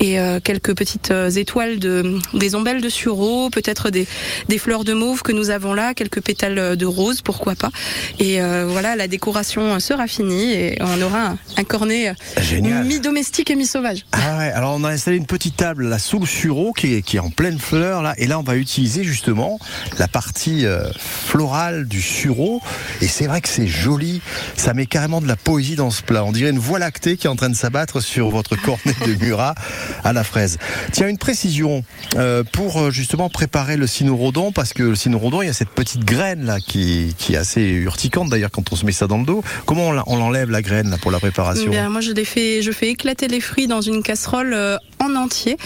et euh, quelques petites euh, étoiles de des ombelles de sureau, peut-être des des fleurs de mauve que nous avons là, quelques pétales de rose, pourquoi pas. Et voilà, la décoration sera finie et on aura un, un cornet mi-domestique et mi-sauvage. Ah ouais, alors on a installé une petite table là sous le sureau qui est, qui est en pleine fleur là, et là on va utiliser justement la partie euh, florale du sureau, et c'est vrai que c'est joli, ça met carrément de la poésie dans ce plat. On dirait une voie lactée qui est en train de s'abattre sur votre cornet de Murat à la fraise. Tiens, une précision euh, pour euh, justement préparer le cynorhodon, parce que le cynorhodon, il y a cette petite graine là qui, qui est assez urticante d'ailleurs quand on se met ça dans le dos. Comment on l'enlève la graine là pour la préparation? Bien, moi, je les fais, je fais éclater les fruits dans une casserole euh, en entier,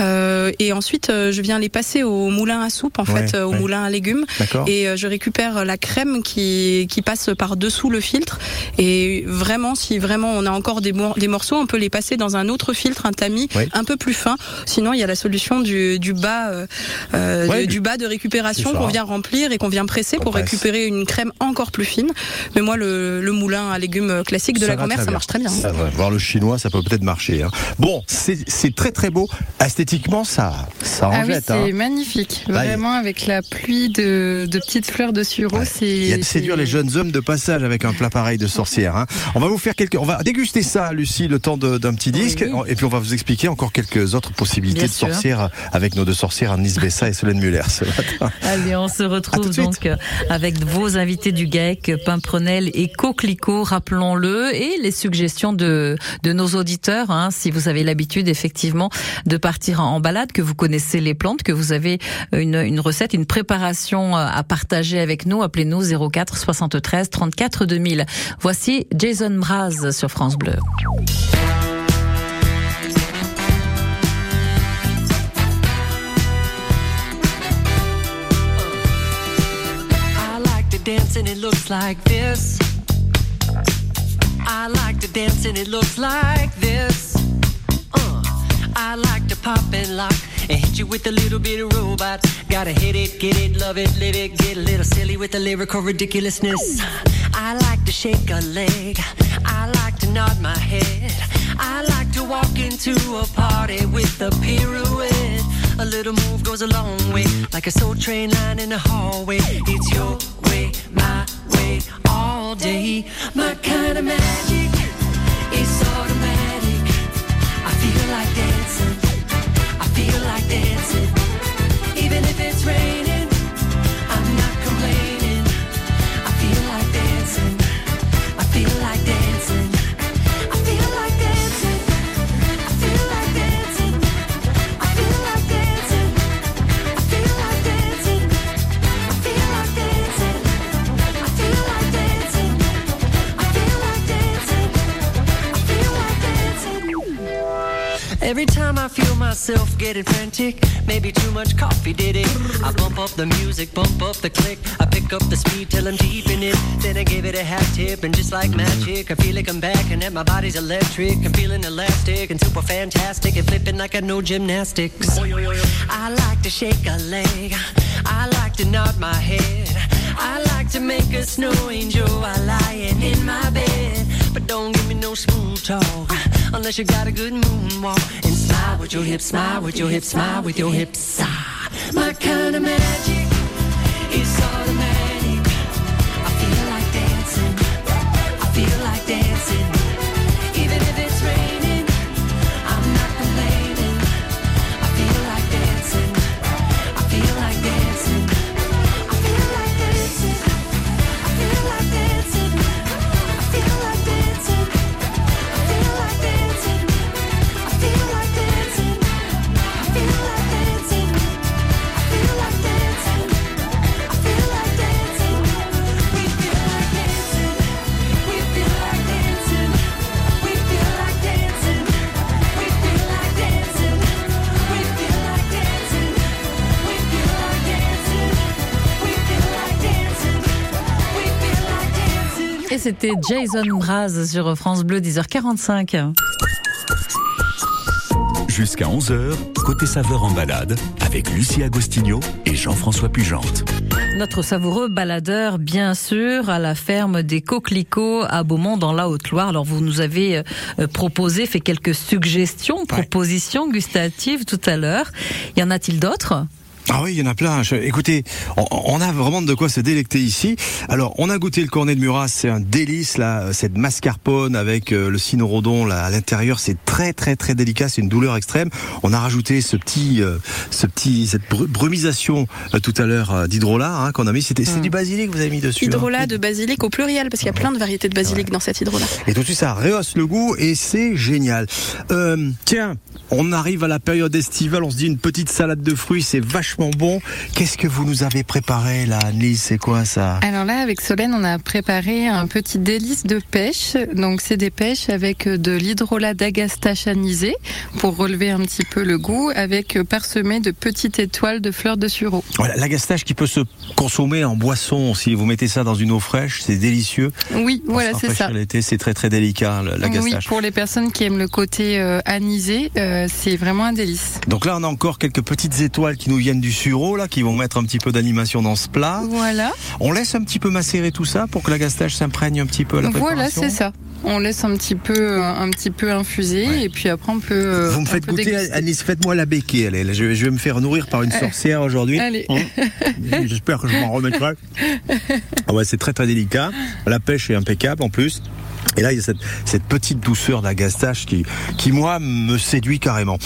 euh, et ensuite je viens les passer au moulin à soupe, en Ouais, fait, au ouais. moulin à légumes, et je récupère la crème qui qui passe par dessous le filtre. Et vraiment, si vraiment on a encore des, mor- des morceaux, on peut les passer dans un autre filtre, un tamis Oui. un peu plus fin. Sinon, il y a la solution du, du bas, euh, euh, Ouais, du, bas de récupération qu'on vient remplir et qu'on vient presser On pour presse. récupérer une crème encore plus fine. Mais moi, le, le moulin à légumes classique de Ça la grand-mère, ça marche très bien. Ça va. Voir le chinois, ça peut peut-être marcher. hein. Bon, c'est c'est très très beau. Esthétiquement, ça, ça en Ah oui, jette. c'est hein. magnifique. Il- Vraiment, avec la pluie de, de petites fleurs de sureau, c'est. Il y a de séduire les jeunes hommes de passage avec un plat pareil de sorcière. hein. On va vous faire quelques, on va déguster ça, Lucie, le temps de- d'un petit disque, et puis on va vous expliquer encore quelques autres possibilités Bien de sûr. sorcières avec nos deux sorcières, Annelise Bessa et Solène Muller ce matin. Allez, on se retrouve donc euh, avec vos invités du GAEC, Pimprenel et Coquelicot, rappelons-le, et les suggestions de, de nos auditeurs, hein, si vous avez l'habitude effectivement de partir en balade, que vous connaissez les plantes, que vous avez une, une recette, une préparation euh, à partager avec nous, appelez-nous 04 73 34 2000. Voici Jason Mraz sur France Bleu. Dance and it looks like this. I like to dance and it looks like this. Uh, I like to pop and lock and hit you with a little bit of robot. Gotta hit it, get it, love it, live it, get a little silly with the lyrical ridiculousness. I like to shake a leg. I like to nod my head. I like to walk into a party with a pirouette. A little move goes a long way, like a soul train line in the hallway. It's your way, my way, all day. My kind of magic is automatic. I feel like dancing. I feel like dancing. Even if it's raining, Every time I feel myself getting frantic, maybe too much coffee did it. I bump up the music, bump up the click. I pick up the speed till I'm deep in it. Then I give it a half tip, and just like magic, I feel like I'm back and that my body's electric. I'm feeling elastic and super fantastic and flipping like I know gymnastics. I like to shake a leg. I like to nod my head. I like to make a snow angel while lying in my bed. But don't give me no smooth talk unless you got a good moonwalk. And smile with your hips, smile with your hips, smile with your hips. Ah, my kind of magic is automatic. Et c'était Jason Mraz sur France Bleu 10h45. Jusqu'à 11h, côté saveur en balade, avec Lucie Agostinho et Jean-François Pugente. Notre savoureux baladeur, bien sûr, à la ferme des Coquelicots à Beaumont dans la Haute-Loire. Alors vous nous avez euh, proposé, fait quelques suggestions, propositions gustatives tout à l'heure. Y en a-t-il d'autres? Ah oui, il y en a plein. Je- écoutez, on, on a vraiment de quoi se délecter ici. Alors, on a goûté le cornet de Murat, c'est un délice là, cette mascarpone avec euh, le cynorhodon là à l'intérieur, c'est très très très délicat, c'est une douleur extrême. On a rajouté ce petit, euh, ce petit, cette bru- brumisation euh, tout à l'heure euh, d'hydrolat hein, qu'on a mis. C'était c'est du basilic que vous avez mis dessus. hein. Hydrolat de basilic au pluriel, parce qu'il y a plein de variétés de basilic dans cet hydrolat. Et tout de suite, ça rehausse le goût et c'est génial. Euh, tiens, on arrive à la période estivale, on se dit une petite salade de fruits, c'est vachement bon. Qu'est-ce que vous nous avez préparé là, Annelise? C'est quoi ça? Alors là, avec Solène, on a préparé un petit délice de pêche. Donc, c'est des pêches avec de l'hydrolat d'agastache anisé pour relever un petit peu le goût, avec euh, parsemé de petites étoiles de fleurs de sureau. Voilà, l'agastache qui peut se consommer en boisson. Si vous mettez ça dans une eau fraîche, c'est délicieux. Oui, voilà, Pour c'est ça. l'été, c'est très très délicat, le- Oui, l'agastache. pour les personnes qui aiment le côté euh, anisé, euh, c'est vraiment un délice. Donc là, on a encore quelques petites étoiles qui nous viennent du sureau, là, qui vont mettre un petit peu d'animation dans ce plat. Voilà. On laisse un petit peu macérer tout ça pour que l'agastache s'imprègne un petit peu à la Voilà, préparation. c'est ça. On laisse un petit peu, euh, un petit peu infuser et puis après on peut. euh, Vous me faites goûter, déguster. Alice, faites-moi la béquille. Allez, là, je, vais- je vais me faire nourrir par une Euh, sorcière aujourd'hui. allez. Hein J'espère que je m'en remettrai. Ah ouais, c'est très très délicat. La pêche est impeccable en plus. Et là, il y a cette, cette petite douceur d'agastache qui, qui, moi, me séduit carrément.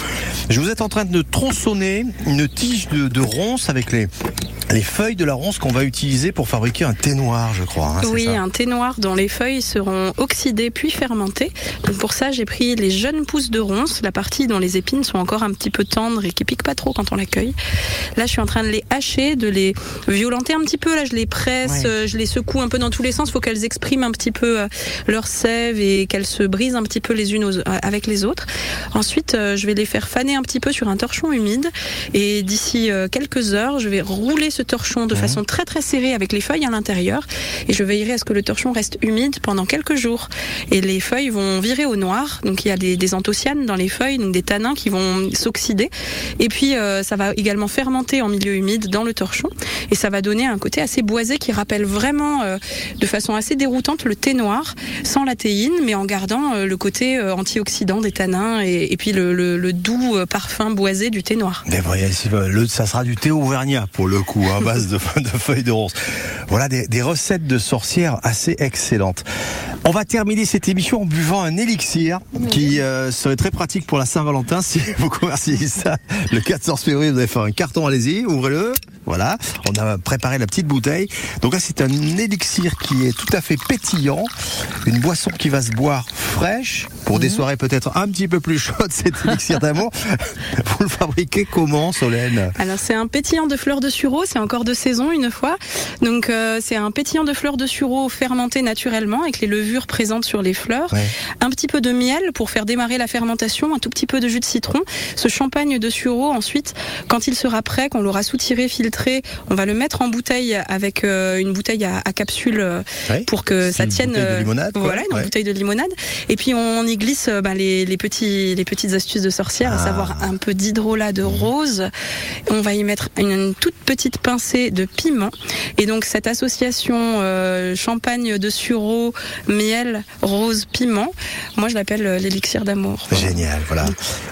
Je vous êtes en train de tronçonner une tige de, de ronces avec les, les feuilles de la ronce qu'on va utiliser pour fabriquer un thé noir, je crois. hein, oui, ça un thé noir dont les feuilles seront oxydées puis fermentées. Donc pour ça, j'ai pris les jeunes pousses de ronce, la partie dont les épines sont encore un petit peu tendres et qui piquent pas trop quand on l'accueille. Là, je suis en train de les hacher, de les violenter un petit peu. Là, je les presse, Ouais. euh, je les secoue un peu dans tous les sens. Il faut qu'elles expriment un petit peu euh, leur sève et qu'elles se brisent un petit peu les unes aux- euh, avec les autres. Ensuite, euh, je vais les faire faner un petit peu sur un torchon humide. Et d'ici euh, quelques heures, je vais rouler ce torchon de façon très très serrée avec les feuilles à l'intérieur. Et je veillerai à ce que le torchon reste humide pendant quelques jours. Et les feuilles vont virer au noir. Donc il y a des, des anthocyanes dans les feuilles, donc des tanins qui vont s'oxyder. Et puis euh, ça va également fermenter en milieu humide dans le torchon. Et ça va donner un côté assez boisé qui rappelle vraiment euh, de façon assez déroutante le thé noir, sans la théine, mais en gardant euh, le côté euh, antioxydant des tanins et, et puis le, le- le doux euh, parfum boisé du thé noir. Mais voyez, ça sera du thé auvergnat pour le coup, à base de, de feuilles de ronce. Voilà des, des recettes de sorcières assez excellentes. On va terminer cette émission en buvant un élixir qui euh, serait très pratique pour la Saint-Valentin si vous commercialisez ça le 14 février. Vous avez fait un carton, allez-y, ouvrez-le. Voilà, on a préparé la petite bouteille. Donc là, c'est un élixir qui est tout à fait pétillant, une boisson qui va se boire fraîche pour des soirées peut-être un petit peu plus chaudes. Cet élixir d'amour, vous le fabriquez comment, Solène? Alors c'est un pétillant de fleurs de sureau, c'est encore de saison une fois. Donc euh, c'est un pétillant de fleurs de sureau fermenté naturellement avec les levures présentes sur les fleurs. Ouais. Un petit peu de miel pour faire démarrer la fermentation, un tout petit peu de jus de citron. Ce champagne de sureau ensuite, quand il sera prêt, qu'on l'aura soutiré, filtré, on va le mettre en bouteille avec euh, une bouteille à, à capsule euh, Ouais. pour que ça tienne. bouteille de limonade, quoi. Voilà, une Ouais. bouteille de limonade. Et puis on y glisse euh, ben, les, les petits les petites astuces de sorcière, à Ah. savoir un peu d'hydrolat de rose. On va y mettre une, une toute petite pincée de piment. Et donc cette association euh, champagne de sureau, miel, rose, piment, moi je l'appelle euh, l'élixir d'amour. Génial, voilà.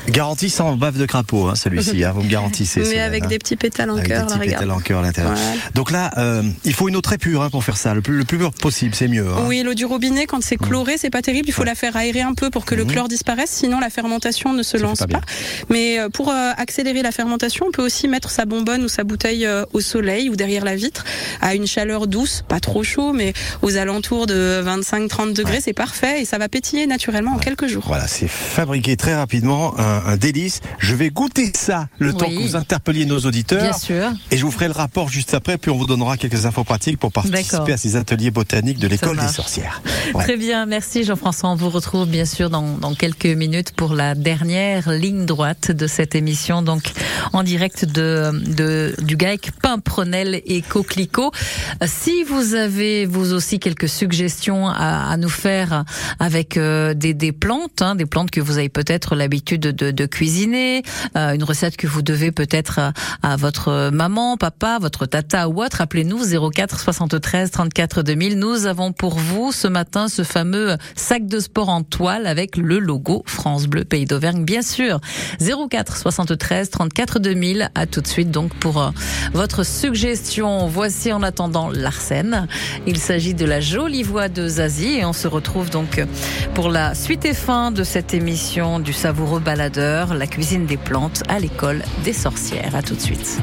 Garantie sans bave de crapaud, hein, celui-ci, hein, vous me garantissez. Mais avec hein. des petits pétales en cœur, des là, petits regarde. pétales en cœur à l'intérieur. Voilà. Donc là, euh, il faut une eau très pure hein, pour faire ça. Le plus, le plus pur possible, c'est mieux. Oui, l'eau du robinet, quand c'est chloré, c'est pas terrible. Il faut la faire aérer un peu pour que le chlore disparaisse, sinon la fermentation ne se. Ça lance pas. Mais euh, pour euh, accélérer la fermentation, on peut aussi mettre sa bonbonne ou sa bouteille euh, au soleil ou derrière la vitre à une chaleur douce, pas trop chaud, mais aux alentours de 25-30 degrés, c'est parfait et ça va pétiller naturellement en quelques jours. Voilà, c'est fabriqué très rapidement, un, un délice. Je vais goûter ça le temps que vous interpelliez nos auditeurs. Bien sûr. Et je vous ferai le rapport juste après, puis on vous donnera quelques infos pratiques pour participer à ces ateliers botaniques de l'école des sorcières. Ouais. Très bien, merci Jean-François. On vous retrouve bien sûr dans, dans quelques minutes pour la dernière ligne droite de cette émission, donc en direct de, de du GAEC Pimprenel et Coquelicot. Si vous avez vous aussi quelques suggestions à, à nous faire avec euh, des, des plantes, hein, des plantes que vous avez peut-être l'habitude de, de cuisiner, euh, une recette que vous devez peut-être à, à votre maman, papa, votre tata ou autre, appelez-nous 04 73 34 2000. Nous avons pour vous ce matin ce fameux sac de sport en toile avec le logo France Bleu Pays d'Auvergne, bien sûr. 04 73 34 2000. À tout de suite donc pour euh, votre suggestion. Voici en attendant l'Arsène. Il s'agit de la jolie voix de Zazie et on se retrouve donc pour la suite et fin de cette émission du savoureux baladeur, la cuisine des plantes à l'école des sorcières. À tout de suite.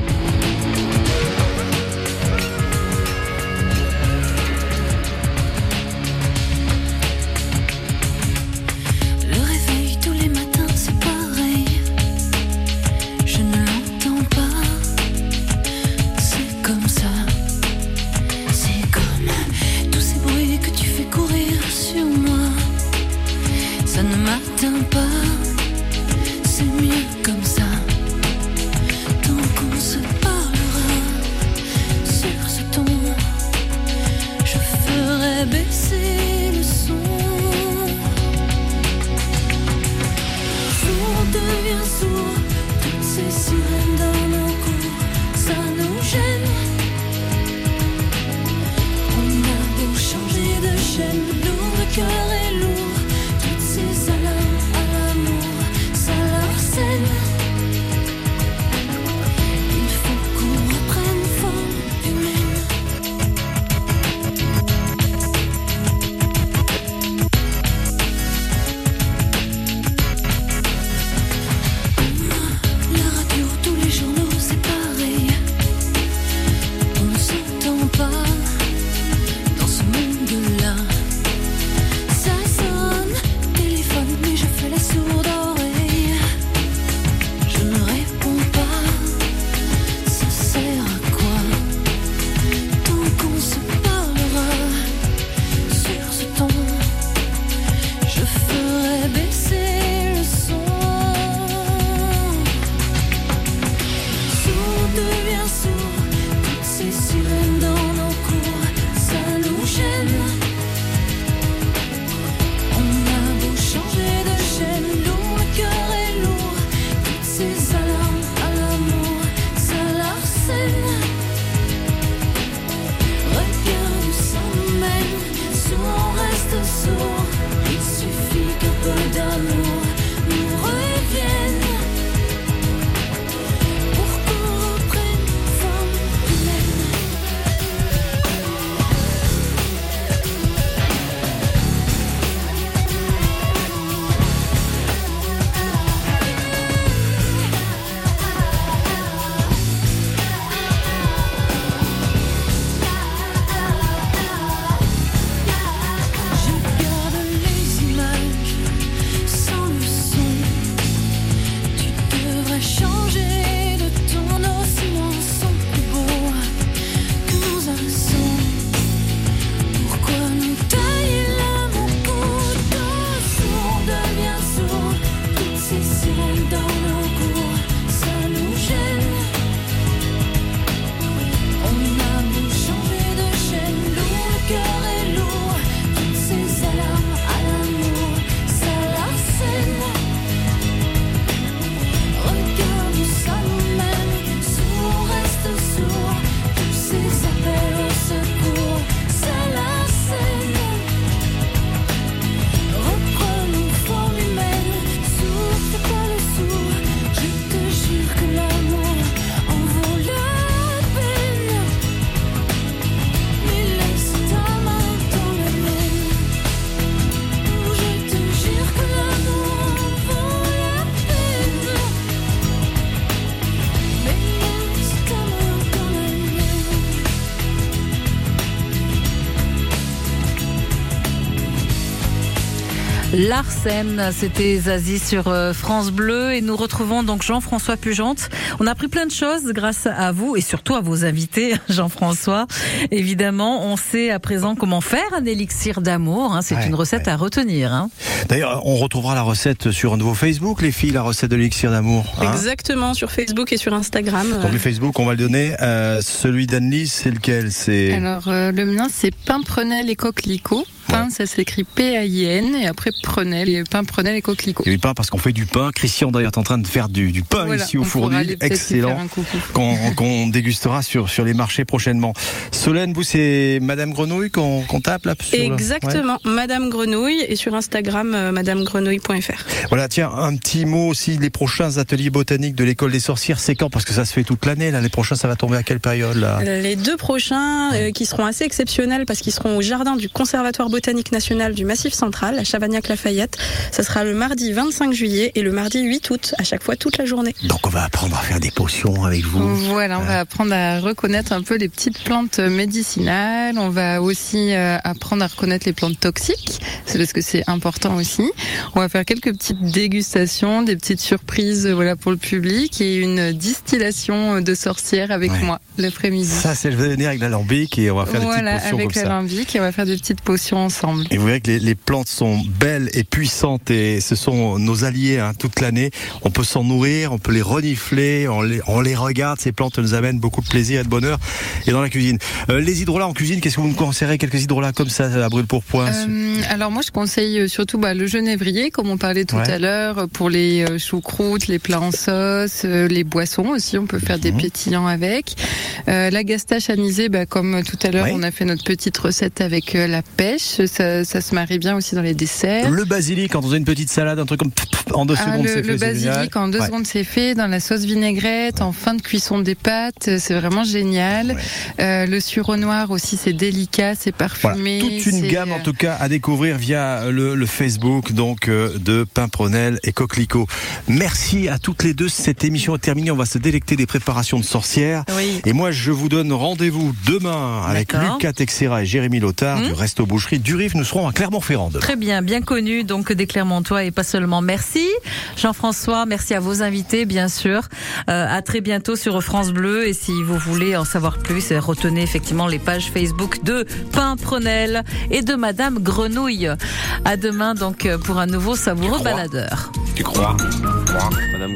Larsen, c'était Zazie sur euh, France Bleu et nous retrouvons donc Jean-François Pugente. On a appris plein de choses grâce à vous et surtout à vos invités, Jean-François. Évidemment, on sait à présent comment faire un élixir d'amour. hein. C'est Ouais, une recette à retenir. hein. D'ailleurs, on retrouvera la recette sur un nouveau Facebook, les filles, la recette de l'élixir d'amour. hein. Exactement, sur Facebook et sur Instagram. Donc le Facebook, on va le donner. Euh, celui d'Annelise, c'est lequel? C'est Alors, euh, le mien, c'est Pimprenel et coquelicot. Pain, ça s'écrit P-A-I-N, et après Prenel, et Pimprenel et coquelicot. Et pain parce qu'on fait du pain. Christian d'ailleurs est en train de faire du, du pain Voilà, ici au on pourra fourni, aller peut-être lui faire excellent, qu'on dégustera sur sur les marchés prochainement. Solène, vous c'est Madame Grenouille qu'on tape là sur le- Ouais. Exactement, Madame Grenouille et sur Instagram euh, madamegrenouille.fr. Voilà, tiens, un petit mot aussi, les prochains ateliers botaniques de l'école des sorcières, c'est quand? Parce que ça se fait toute l'année, là, les prochains, ça va tomber à quelle période, là? Les deux prochains euh, qui seront assez exceptionnels parce qu'ils seront au jardin du Conservatoire botanique national du Massif central à Chavagnac-Lafayette. Ça sera le mardi 25 juillet et le mardi 8 août, à chaque fois toute la journée. Donc on va apprendre à faire des potions avec vous. Voilà, on va apprendre à reconnaître un peu les petites plantes médicinales. On va aussi euh, apprendre à reconnaître les plantes toxiques, c'est parce que c'est important aussi. On va faire quelques petites dégustations, des petites surprises, euh, voilà pour le public et une distillation de sorcière avec Ouais. moi l'après-midi. Ça, c'est je vais venir avec l'alambic et on va faire Voilà, des petites potions avec comme ça. l'alambic et on va faire des petites potions ensemble. Et vous verrez que les, les plantes sont belles et puissantes et ce sont nos alliés hein, toute l'année. On peut s'en nourrir, on peut les renifler, on les, on les regarde. Ces plantes nous amènent beaucoup de plaisir et de bonheur. Et dans la cuisine, Euh, les hydrolats en cuisine, qu'est-ce que vous me conseillerez? Quelques hydrolats comme ça à brûle pour point Euh, alors moi je conseille euh, surtout bah, le genévrier comme on parlait tout Ouais. à l'heure pour les choucroutes, les plats en sauce, les boissons aussi on peut faire Mhm. des pétillants avec. Euh, la gastache anisée bah, comme tout à l'heure Ouais. on a fait notre petite recette avec la pêche, ça, ça se marie bien aussi dans les desserts. Le basilic, quand on a une petite salade, un truc comme en deux Ah, secondes, le, c'est le fait. génial. basilic en deux Ouais. secondes c'est fait dans la sauce vinaigrette en fin de cuisson des pâtes c'est vraiment génial Euh, le sureau noir aussi c'est délicat c'est Voilà, parfumé toute une gamme euh, en tout cas à découvrir via le, le Facebook donc euh, de Pimpronel et Coquelicot. Merci à toutes les deux. Cette émission est terminée. On va se délecter des préparations de sorcières. Oui. Et moi, je vous donne rendez-vous demain avec. Lucas Texera et Jérémy Lotard du Resto Boucherie du Rive. Nous serons à Clermont-Ferrand. Très bien, bien connu donc des Clermontois et pas seulement. Merci Jean-François, merci à vos invités bien sûr. Euh, à très bientôt sur France Bleu et si vous voulez en savoir plus, euh, retenez effectivement les pages Facebook de Pimprenel et de Madame Grenouille. À demain donc euh, pour un nouveau savoureux baladeur. Tu crois? Madame